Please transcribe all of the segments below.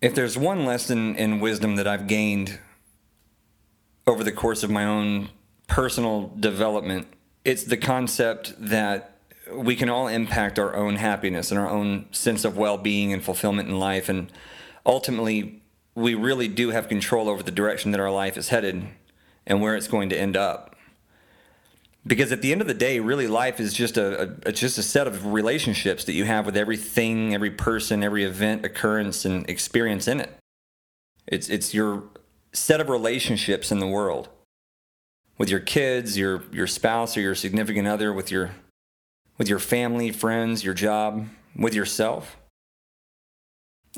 if there's one lesson in wisdom that I've gained over the course of my own personal development, it's the concept that we can all impact our own happiness and our own sense of well being and fulfillment in life. And ultimately, we really do have control over the direction that our life is headed and where it's going to end up because at the end of the day really life is just a, a, just a set of relationships that you have with everything every person every event occurrence and experience in it. It's it's your set of relationships in the world. With your kids your your spouse or your significant other with your with your family friends your job with yourself.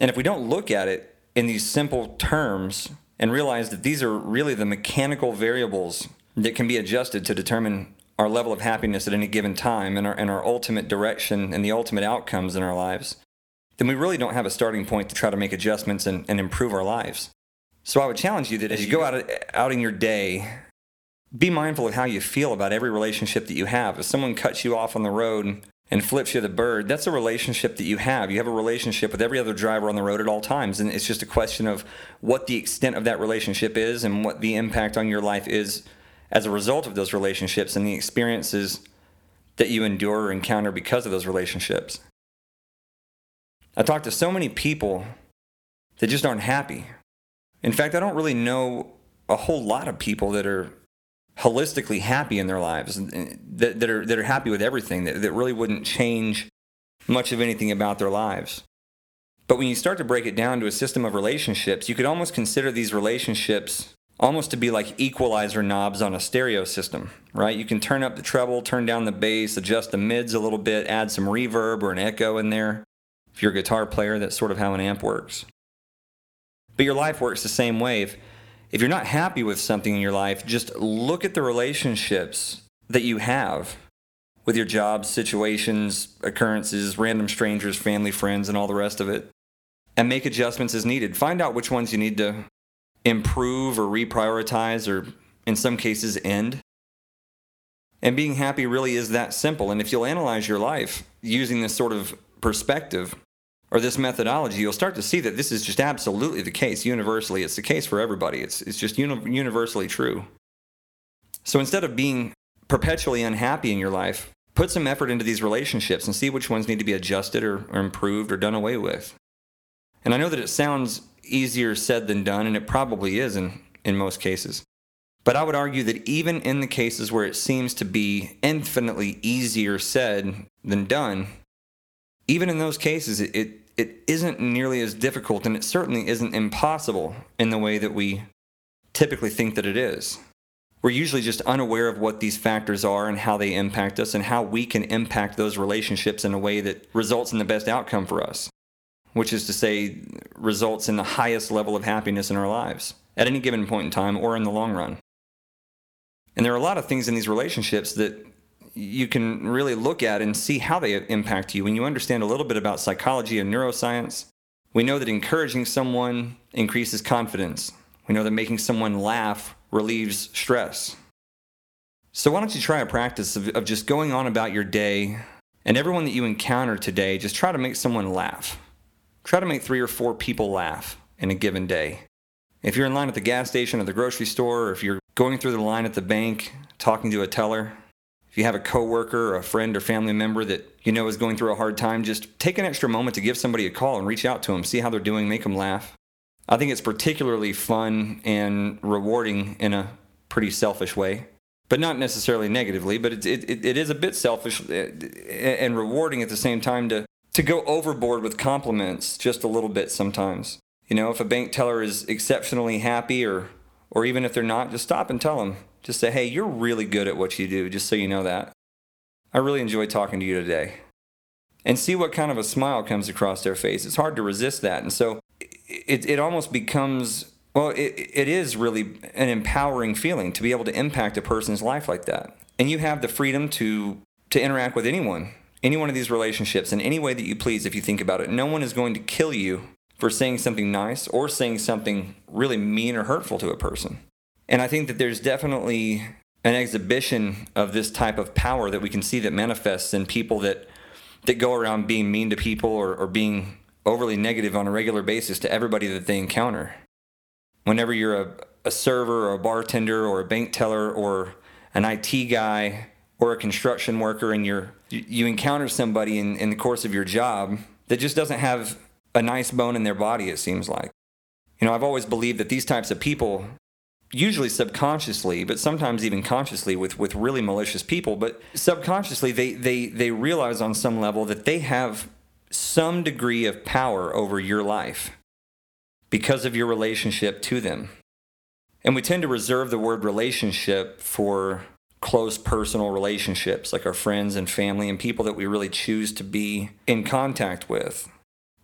And if we don't look at it in these simple terms and realize that these are really the mechanical variables that can be adjusted to determine our level of happiness at any given time and our, and our ultimate direction and the ultimate outcomes in our lives, then we really don't have a starting point to try to make adjustments and, and improve our lives. So I would challenge you that as you go out, out in your day, be mindful of how you feel about every relationship that you have. If someone cuts you off on the road and flips you the bird, that's a relationship that you have. You have a relationship with every other driver on the road at all times. And it's just a question of what the extent of that relationship is and what the impact on your life is as a result of those relationships and the experiences that you endure or encounter because of those relationships. I talk to so many people that just aren't happy. In fact, I don't really know a whole lot of people that are holistically happy in their lives, that, that, are, that are happy with everything, that, that really wouldn't change much of anything about their lives. But when you start to break it down to a system of relationships, you could almost consider these relationships almost to be like equalizer knobs on a stereo system, right? You can turn up the treble, turn down the bass, adjust the mids a little bit, add some reverb or an echo in there. If you're a guitar player, that's sort of how an amp works. But your life works the same way. If, if you're not happy with something in your life, just look at the relationships that you have with your jobs, situations, occurrences, random strangers, family, friends, and all the rest of it, and make adjustments as needed. Find out which ones you need to improve or reprioritize or in some cases end. And being happy really is that simple. And if you'll analyze your life using this sort of perspective or this methodology, you'll start to see that this is just absolutely the case universally. It's the case for everybody, it's, it's just uni- universally true. So instead of being perpetually unhappy in your life, put some effort into these relationships and see which ones need to be adjusted or, or improved or done away with. And I know that it sounds easier said than done, and it probably is in, in most cases. But I would argue that even in the cases where it seems to be infinitely easier said than done, even in those cases, it, it, it isn't nearly as difficult and it certainly isn't impossible in the way that we typically think that it is. We're usually just unaware of what these factors are and how they impact us and how we can impact those relationships in a way that results in the best outcome for us which is to say, results in the highest level of happiness in our lives at any given point in time or in the long run. And there are a lot of things in these relationships that you can really look at and see how they impact you. When you understand a little bit about psychology and neuroscience, we know that encouraging someone increases confidence. We know that making someone laugh relieves stress. So, why don't you try a practice of, of just going on about your day and everyone that you encounter today, just try to make someone laugh. Try to make three or four people laugh in a given day. If you're in line at the gas station or the grocery store, or if you're going through the line at the bank talking to a teller, if you have a coworker or a friend or family member that you know is going through a hard time, just take an extra moment to give somebody a call and reach out to them, see how they're doing, make them laugh. I think it's particularly fun and rewarding in a pretty selfish way, but not necessarily negatively, but it, it, it is a bit selfish eh, and rewarding at the same time to to go overboard with compliments just a little bit sometimes. You know, if a bank teller is exceptionally happy or or even if they're not, just stop and tell them. Just say, "Hey, you're really good at what you do," just so you know that. I really enjoyed talking to you today. And see what kind of a smile comes across their face. It's hard to resist that. And so it, it almost becomes, well, it, it is really an empowering feeling to be able to impact a person's life like that. And you have the freedom to, to interact with anyone any one of these relationships in any way that you please if you think about it. No one is going to kill you for saying something nice or saying something really mean or hurtful to a person. And I think that there's definitely an exhibition of this type of power that we can see that manifests in people that that go around being mean to people or, or being overly negative on a regular basis to everybody that they encounter. Whenever you're a, a server or a bartender or a bank teller or an IT guy or a construction worker and you're, you encounter somebody in, in the course of your job that just doesn't have a nice bone in their body, it seems like. You know, I've always believed that these types of people, usually subconsciously, but sometimes even consciously with, with really malicious people, but subconsciously they, they, they realize on some level that they have some degree of power over your life because of your relationship to them. And we tend to reserve the word relationship for close personal relationships like our friends and family and people that we really choose to be in contact with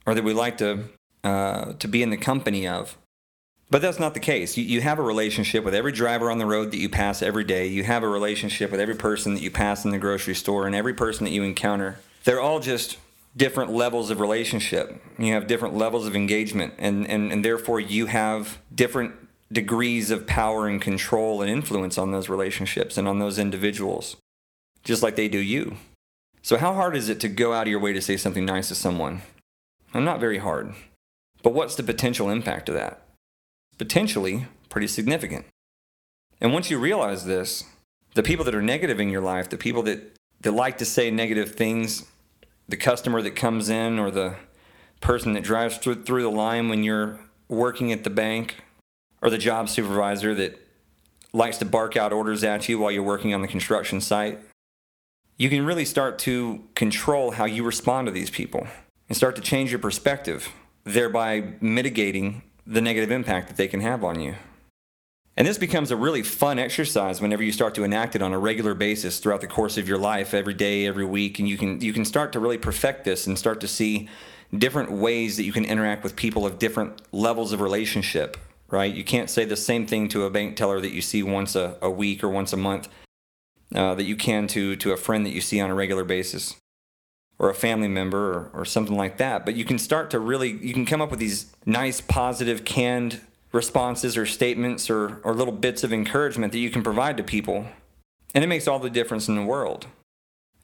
or that we like to uh, to be in the company of. But that's not the case. You, you have a relationship with every driver on the road that you pass every day. You have a relationship with every person that you pass in the grocery store and every person that you encounter. They're all just different levels of relationship. You have different levels of engagement, and, and, and therefore you have different degrees of power and control and influence on those relationships and on those individuals, just like they do you. So, how hard is it to go out of your way to say something nice to someone? Well, not very hard. But what's the potential impact of that? Potentially pretty significant. And once you realize this, the people that are negative in your life, the people that, that like to say negative things, the customer that comes in or the person that drives through, through the line when you're working at the bank or the job supervisor that likes to bark out orders at you while you're working on the construction site, you can really start to control how you respond to these people and start to change your perspective thereby mitigating the negative impact that they can have on you. And this becomes a really fun exercise whenever you start to enact it on a regular basis throughout the course of your life, every day, every week, and you can you can start to really perfect this and start to see different ways that you can interact with people of different levels of relationship, right? You can't say the same thing to a bank teller that you see once a, a week or once a month uh, that you can to to a friend that you see on a regular basis or a family member or, or something like that. But you can start to really, you can come up with these nice, positive, canned responses or statements or, or little bits of encouragement that you can provide to people. And it makes all the difference in the world.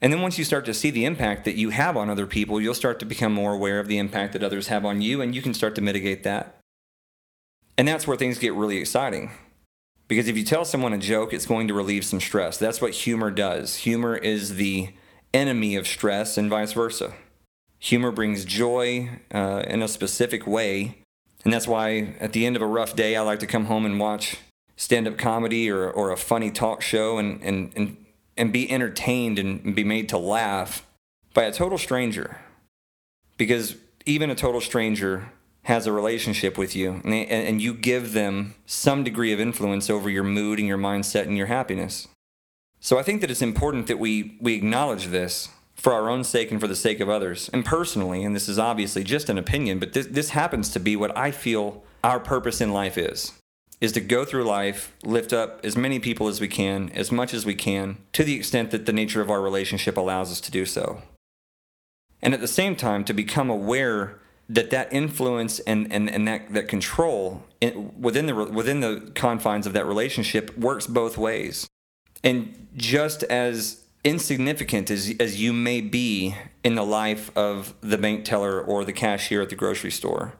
And then once you start to see the impact that you have on other people, you'll start to become more aware of the impact that others have on you, and you can start to mitigate that. And that's where things get really exciting. Because if you tell someone a joke, it's going to relieve some stress. That's what humor does. Humor is the enemy of stress and vice versa. Humor brings joy uh, in a specific way. And that's why at the end of a rough day, I like to come home and watch stand up comedy or, or a funny talk show and, and, and, and be entertained and be made to laugh by a total stranger. Because even a total stranger has a relationship with you and, and you give them some degree of influence over your mood and your mindset and your happiness. So I think that it's important that we, we acknowledge this for our own sake and for the sake of others. And personally, and this is obviously just an opinion, but this, this happens to be what I feel our purpose in life is is to go through life, lift up as many people as we can, as much as we can, to the extent that the nature of our relationship allows us to do so. And at the same time, to become aware that that influence and, and, and that, that control in, within, the, within the confines of that relationship works both ways. And just as insignificant as, as you may be in the life of the bank teller or the cashier at the grocery store,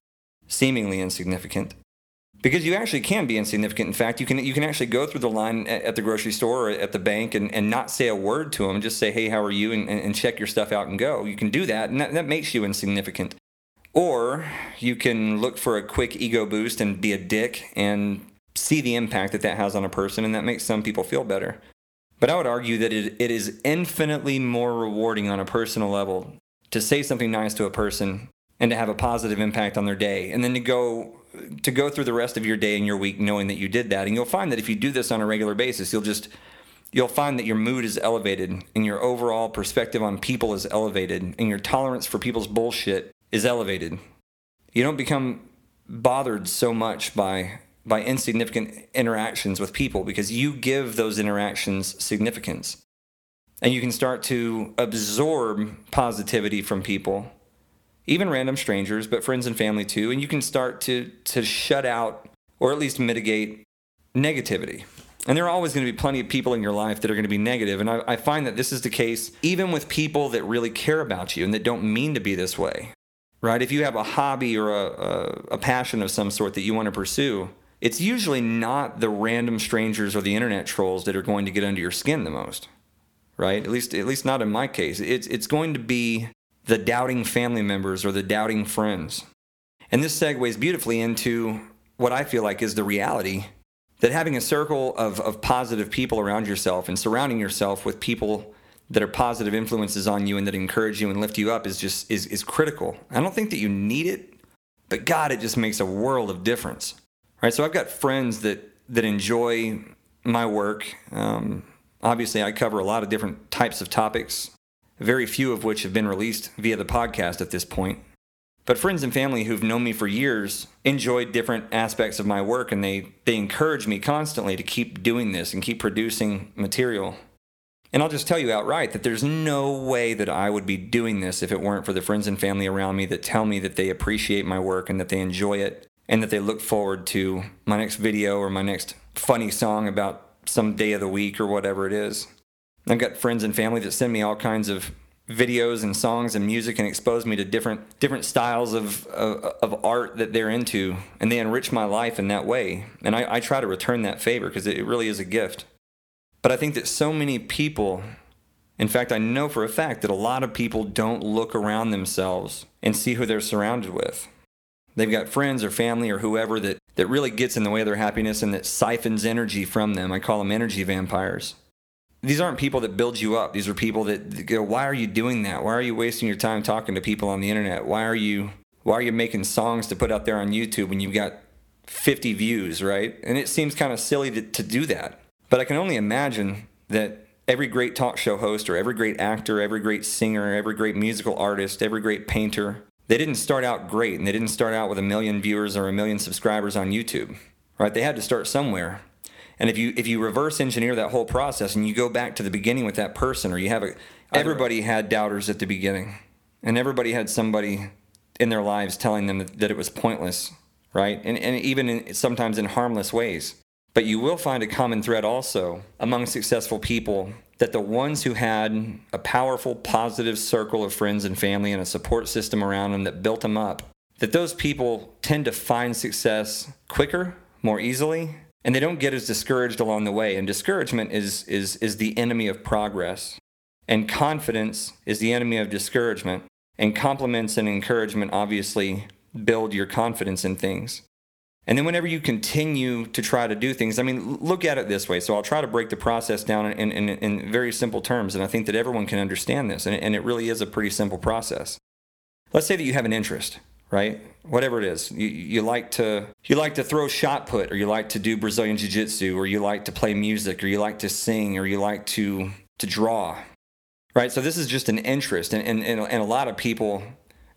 seemingly insignificant, because you actually can be insignificant. In fact, you can you can actually go through the line at, the grocery store or at the bank and, and not say a word to them, just say, hey, how are you, and, and check your stuff out and go. You can do that, and that, that makes you insignificant. Or you can look for a quick ego boost and be a dick and see the impact that that has on a person, and that makes some people feel better. But I would argue that it, it is infinitely more rewarding on a personal level to say something nice to a person and to have a positive impact on their day and then to go to go through the rest of your day and your week knowing that you did that and you'll find that if you do this on a regular basis you'll just you'll find that your mood is elevated and your overall perspective on people is elevated and your tolerance for people's bullshit is elevated you don't become bothered so much by by insignificant interactions with people because you give those interactions significance. And you can start to absorb positivity from people, even random strangers, but friends and family too. And you can start to, to shut out or at least mitigate negativity. And there are always going to be plenty of people in your life that are going to be negative. And I, I find that this is the case even with people that really care about you and that don't mean to be this way. Right? If you have a hobby or a, a, a passion of some sort that you want to pursue, it's usually not the random strangers or the internet trolls that are going to get under your skin the most, right? At least, at least not in my case. It's it's going to be the doubting family members or the doubting friends, and this segues beautifully into what I feel like is the reality that having a circle of of positive people around yourself and surrounding yourself with people that are positive influences on you and that encourage you and lift you up is just is is critical. I don't think that you need it, but God, it just makes a world of difference. Right? So I've got friends that that enjoy my work. Um, obviously, I cover a lot of different types of topics, very few of which have been released via the podcast at this point. But friends and family who've known me for years enjoy different aspects of my work, and they they encourage me constantly to keep doing this and keep producing material. And I'll just tell you outright that there's no way that I would be doing this if it weren't for the friends and family around me that tell me that they appreciate my work and that they enjoy it and that they look forward to my next video or my next funny song about some day of the week or whatever it is. I've got friends and family that send me all kinds of videos and songs and music and expose me to different different styles of, of, of art that they're into and they enrich my life in that way and I, I try to return that favor because it really is a gift but i think that so many people in fact i know for a fact that a lot of people don't look around themselves and see who they're surrounded with They've got friends or family or whoever that, that really gets in the way of their happiness and that siphons energy from them. I call them energy vampires. These aren't people that build you up. These are people that go, why are you doing that? Why are you wasting your time talking to people on the internet? Why are you why are you making songs to put out there on YouTube when you've got 50 views, right? And it seems kind of silly to, to do that. But I can only imagine that every great talk show host or every great actor, every great singer, every great musical artist, every great painter, they didn't start out great and they didn't start out with a million viewers or a million subscribers on YouTube, right? They had to start somewhere. And if you if you reverse engineer that whole process and you go back to the beginning with that person or you have a everybody had doubters at the beginning and everybody had somebody in their lives telling them that, that it was pointless, right? And and even in, sometimes in harmless ways. But you will find a common thread also among successful people that the ones who had a powerful, positive circle of friends and family and a support system around them that built them up, that those people tend to find success quicker, more easily, and they don't get as discouraged along the way. And discouragement is, is, is the enemy of progress. And confidence is the enemy of discouragement. And compliments and encouragement obviously build your confidence in things. And then whenever you continue to try to do things, I mean, look at it this way. So I'll try to break the process down in, in, in very simple terms. And I think that everyone can understand this. And, and it really is a pretty simple process. Let's say that you have an interest, right? Whatever it is, you, you like to you like to throw shot put, or you like to do Brazilian jiu jitsu, or you like to play music, or you like to sing, or you like to to draw, right? So this is just an interest, and and, and a lot of people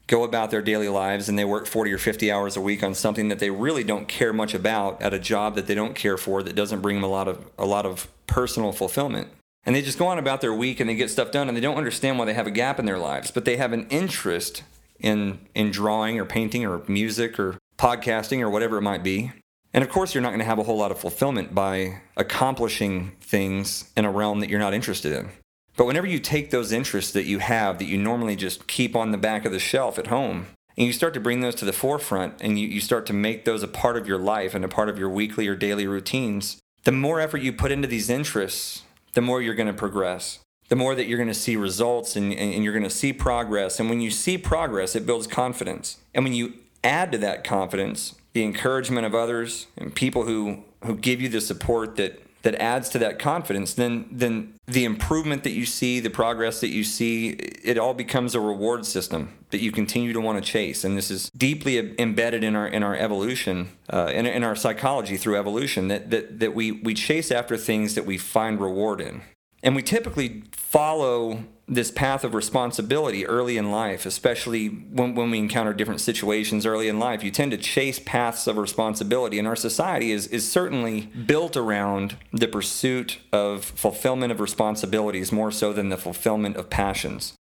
go about their daily lives and they work 40 or 50 hours a week on something that they really don't care much about at a job that they don't care for that doesn't bring them a lot of a lot of personal fulfillment. And they just go on about their week and they get stuff done and they don't understand why they have a gap in their lives but they have an interest in in drawing or painting or music or podcasting or whatever it might be. And of course you're not going to have a whole lot of fulfillment by accomplishing things in a realm that you're not interested in but whenever you take those interests that you have that you normally just keep on the back of the shelf at home, and you start to bring those to the forefront and you, you start to make those a part of your life and a part of your weekly or daily routines, the more effort you put into these interests, the more you're going to progress. The more that you're going to see results and, and you're going to see progress. And when you see progress, it builds confidence. And when you add to that confidence the encouragement of others and people who, who give you the support that that adds to that confidence, then then the improvement that you see, the progress that you see, it all becomes a reward system that you continue to want to chase. And this is deeply embedded in our in our evolution, uh, in, in our psychology through evolution, that that that we we chase after things that we find reward in. And we typically follow this path of responsibility early in life, especially when, when we encounter different situations early in life. You tend to chase paths of responsibility, and our society is, is certainly built around the pursuit of fulfillment of responsibilities more so than the fulfillment of passions.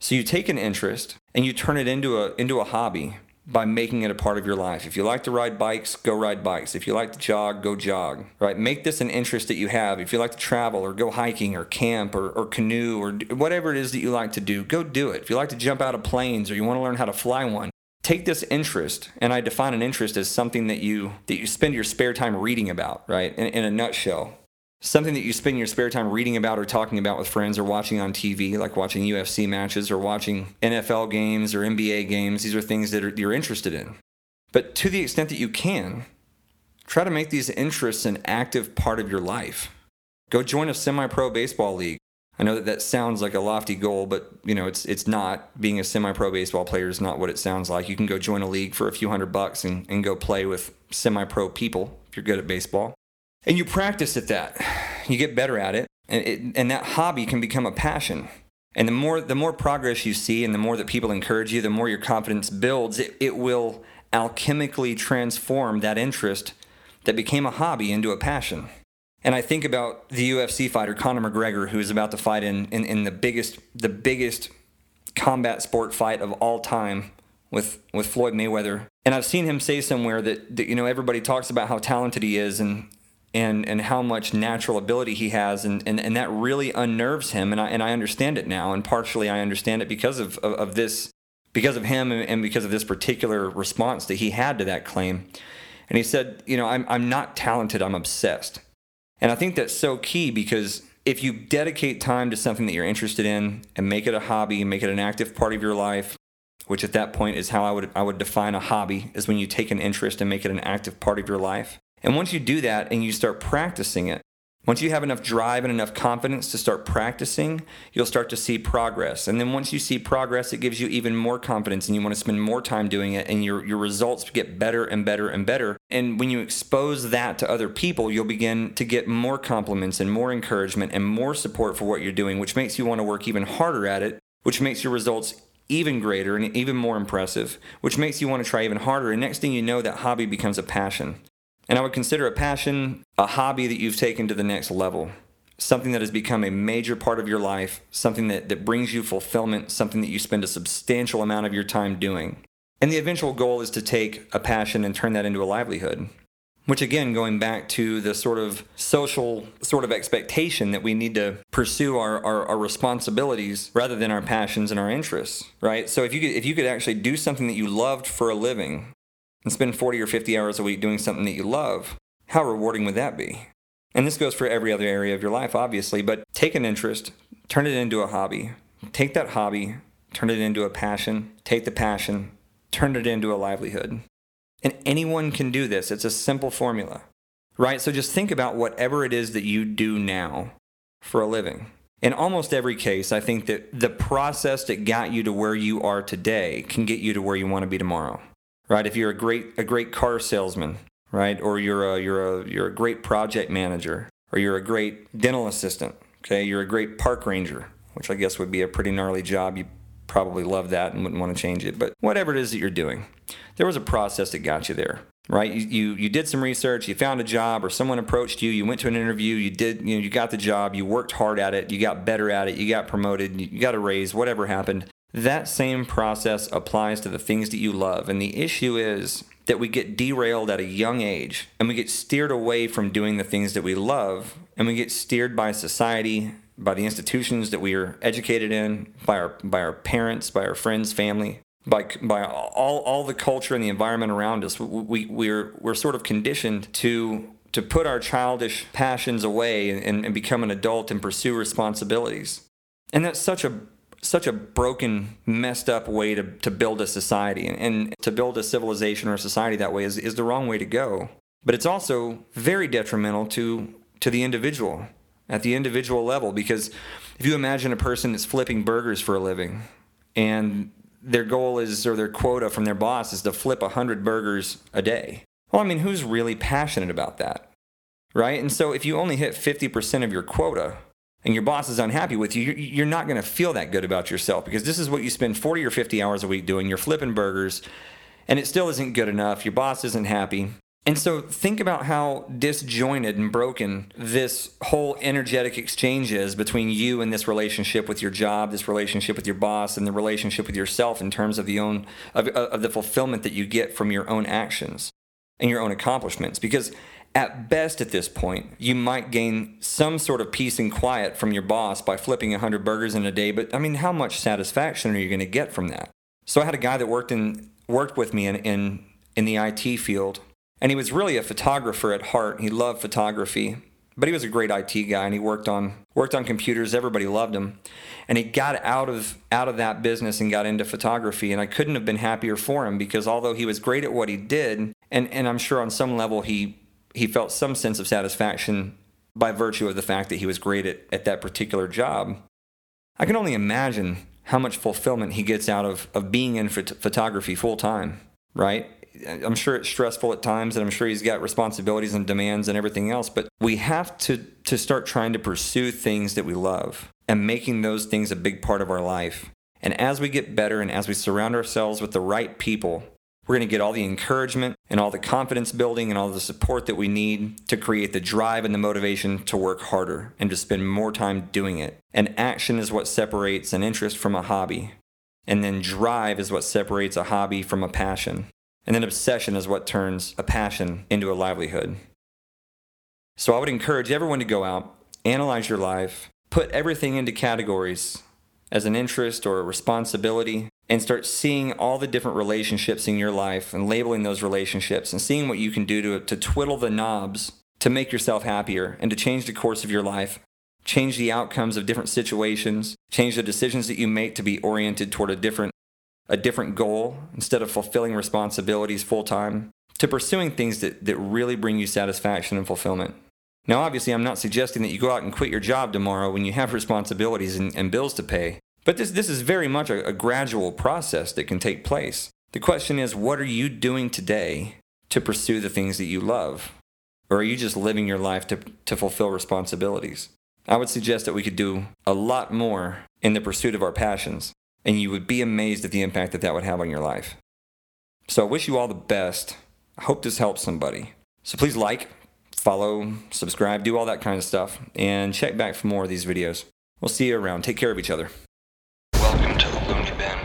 So you take an interest and you turn it into a, into a hobby by making it a part of your life. If you like to ride bikes, go ride bikes. If you like to jog, go jog. Right? Make this an interest that you have. If you like to travel or go hiking or camp or, or canoe or whatever it is that you like to do, go do it. If you like to jump out of planes or you want to learn how to fly one, take this interest and i define an interest as something that you that you spend your spare time reading about right in, in, a nutshell something that you spend your spare time reading about or talking about with friends or watching on tv like watching ufc matches or watching nfl games or nba games. These are things that are, you're interested in. But to the extent that you can try to make these interests an active part of your life. Go join a semi-pro baseball league. I know that that sounds like a lofty goal, but you know it's it's not. Being a semi-pro baseball player is not what it sounds like. You can go join a league for a few hundred bucks and, and go play with semi-pro people if you're good at baseball, and you practice at that. You get better at it, and it, and that hobby can become a passion. And the more the more progress you see, and the more that people encourage you, the more your confidence builds. It, it will alchemically transform that interest that became a hobby into a passion. And I think about the UFC fighter Conor McGregor, who is about to fight in, in, in the biggest the biggest combat sport fight of all time with with Floyd Mayweather. And I've seen him say somewhere that, that you know everybody talks about how talented he is and and and how much natural ability he has and, and, and that really unnerves him and I and I understand it now and partially I understand it because of, of, of this because of him and because of this particular response that he had to that claim. And he said, you know, I'm I'm not talented, I'm obsessed. And I think that's so key because if you dedicate time to something that you're interested in and make it a hobby, make it an active part of your life, which at that point is how I would I would define a hobby is when you take an interest and make it an active part of your life. And once you do that and you start practicing it, once you have enough drive and enough confidence to start practicing, you'll start to see progress. And then once you see progress, it gives you even more confidence and you want to spend more time doing it and your, your results get better and better and better. And when you expose that to other people, you'll begin to get more compliments and more encouragement and more support for what you're doing, which makes you want to work even harder at it, which makes your results even greater and even more impressive, which makes you want to try even harder. And next thing you know, that hobby becomes a passion. And I would consider a passion a hobby that you've taken to the next level, something that has become a major part of your life, something that, that brings you fulfillment, something that you spend a substantial amount of your time doing. And the eventual goal is to take a passion and turn that into a livelihood. Which, again, going back to the sort of social sort of expectation that we need to pursue our, our, our, responsibilities rather than our passions and our interests, right? So, if you, could, if you could actually do something that you loved for a living, and spend 40 or 50 hours a week doing something that you love, how rewarding would that be? And this goes for every other area of your life, obviously, but take an interest, turn it into a hobby. Take that hobby, turn it into a passion. Take the passion, turn it into a livelihood. And anyone can do this. It's a simple formula, right? So just think about whatever it is that you do now for a living. In almost every case, I think that the process that got you to where you are today can get you to where you want to be tomorrow right? If you're a great a great car salesman, right, or you're a you're a you're a great project manager, or you're a great dental assistant, okay, you're a great park ranger, which I guess would be a pretty gnarly job. You probably love that and wouldn't want to change it, but whatever it is that you're doing, there was a process that got you there. Right, you, you you did some research, you found a job, or someone approached you, you went to an interview, you did, you know, you got the job, you worked hard at it, you got better at it, you got promoted, you got a raise, whatever happened, that same process applies to the things that you love. And the issue is that we get derailed at a young age and we get steered away from doing the things that we love and we get steered by society, by the institutions that we are educated in, by our by our parents, by our friends, family, by by all all the culture and the environment around us. We we're we're sort of conditioned to to put our childish passions away and, and become an adult and pursue responsibilities. And that's such a such a broken, messed up way to, to build a society. And, and to build a civilization or a society that way is, is the wrong way to go. But it's also very detrimental to, to the individual at the individual level because if you imagine a person that's flipping burgers for a living and their goal is or their quota from their boss is to flip 100 burgers a day. Well, I mean, who's really passionate about that? Right? And so if you only hit 50% of your quota, and your boss is unhappy with you, you're not going to feel that good about yourself because this is what you spend 40 or 50 hours a week doing. You're flipping burgers and it still isn't good enough. Your boss isn't happy. And so think about how disjointed and broken this whole energetic exchange is between you and this relationship with your job, this relationship with your boss, and the relationship with yourself in terms of the own of, of the fulfillment that you get from your own actions and your own accomplishments. Because at best at this point, you might gain some sort of peace and quiet from your boss by flipping 100 burgers in a day, but I mean, how much satisfaction are you going to get from that? So I had a guy that worked in worked with me in in, in the IT field and he was really a photographer at heart. He loved photography, but he was a great IT guy and he worked on worked on computers. Everybody loved him. And he got out of out of that business and got into photography and I couldn't have been happier for him because although he was great at what he did and and I'm sure on some level he he felt some sense of satisfaction by virtue of the fact that he was great at, at that particular job. I can only imagine how much fulfillment he gets out of, of being in phot- photography full time, right? I'm sure it's stressful at times, and I'm sure he's got responsibilities and demands and everything else. But we have to to start trying to pursue things that we love and making those things a big part of our life. And as we get better and as we surround ourselves with the right people, we're going to get all the encouragement and all the confidence building and all the support that we need to create the drive and the motivation to work harder and to spend more time doing it. And action is what separates an interest from a hobby. And then drive is what separates a hobby from a passion. And then obsession is what turns a passion into a livelihood. So I would encourage everyone to go out, analyze your life, put everything into categories as an interest or a responsibility, and start seeing all the different relationships in your life and labeling those relationships and seeing what you can do to, to twiddle the knobs to make yourself happier and to change the course of your life, change the outcomes of different situations, change the decisions that you make to be oriented toward a different a different goal instead of fulfilling responsibilities full time to pursuing things that, that really bring you satisfaction and fulfillment. Now, obviously, I'm not suggesting that you go out and quit your job tomorrow when you have responsibilities and, and bills to pay, but this, this is very much a, a gradual process that can take place. The question is, what are you doing today to pursue the things that you love? Or are you just living your life to, to fulfill responsibilities? I would suggest that we could do a lot more in the pursuit of our passions and you would be amazed at the impact that that would have on your life. So I wish you all the best. I hope this helps somebody. So please like, follow, subscribe, do all that kind of stuff, and check back for more of these videos. We'll see you around. Take care of each other. Welcome to the Loony Bin.